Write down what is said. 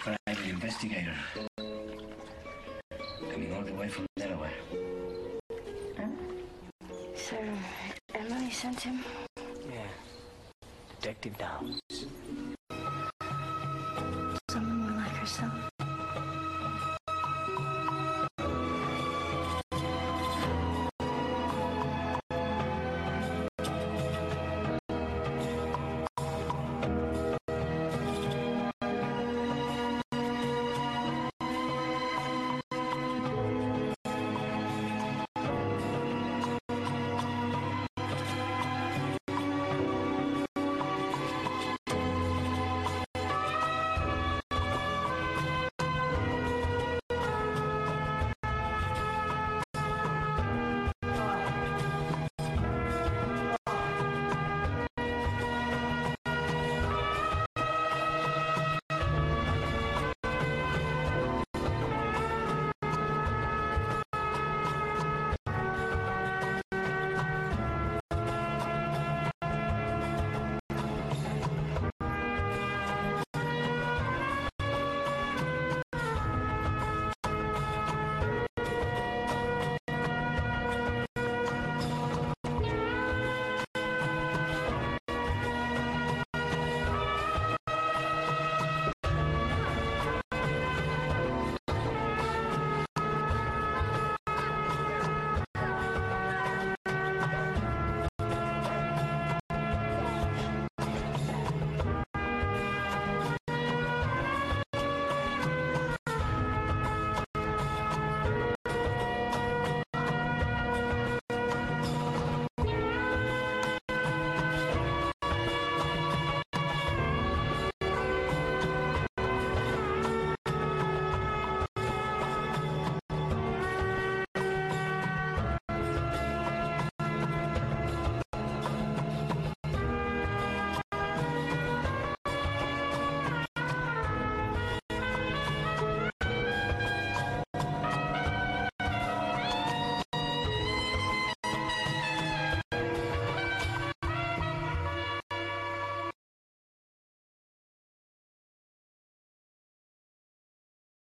private investigator. Coming all the way from Delaware. Um, so, Emily sent him? Yeah. Detective Downs. Someone more like herself.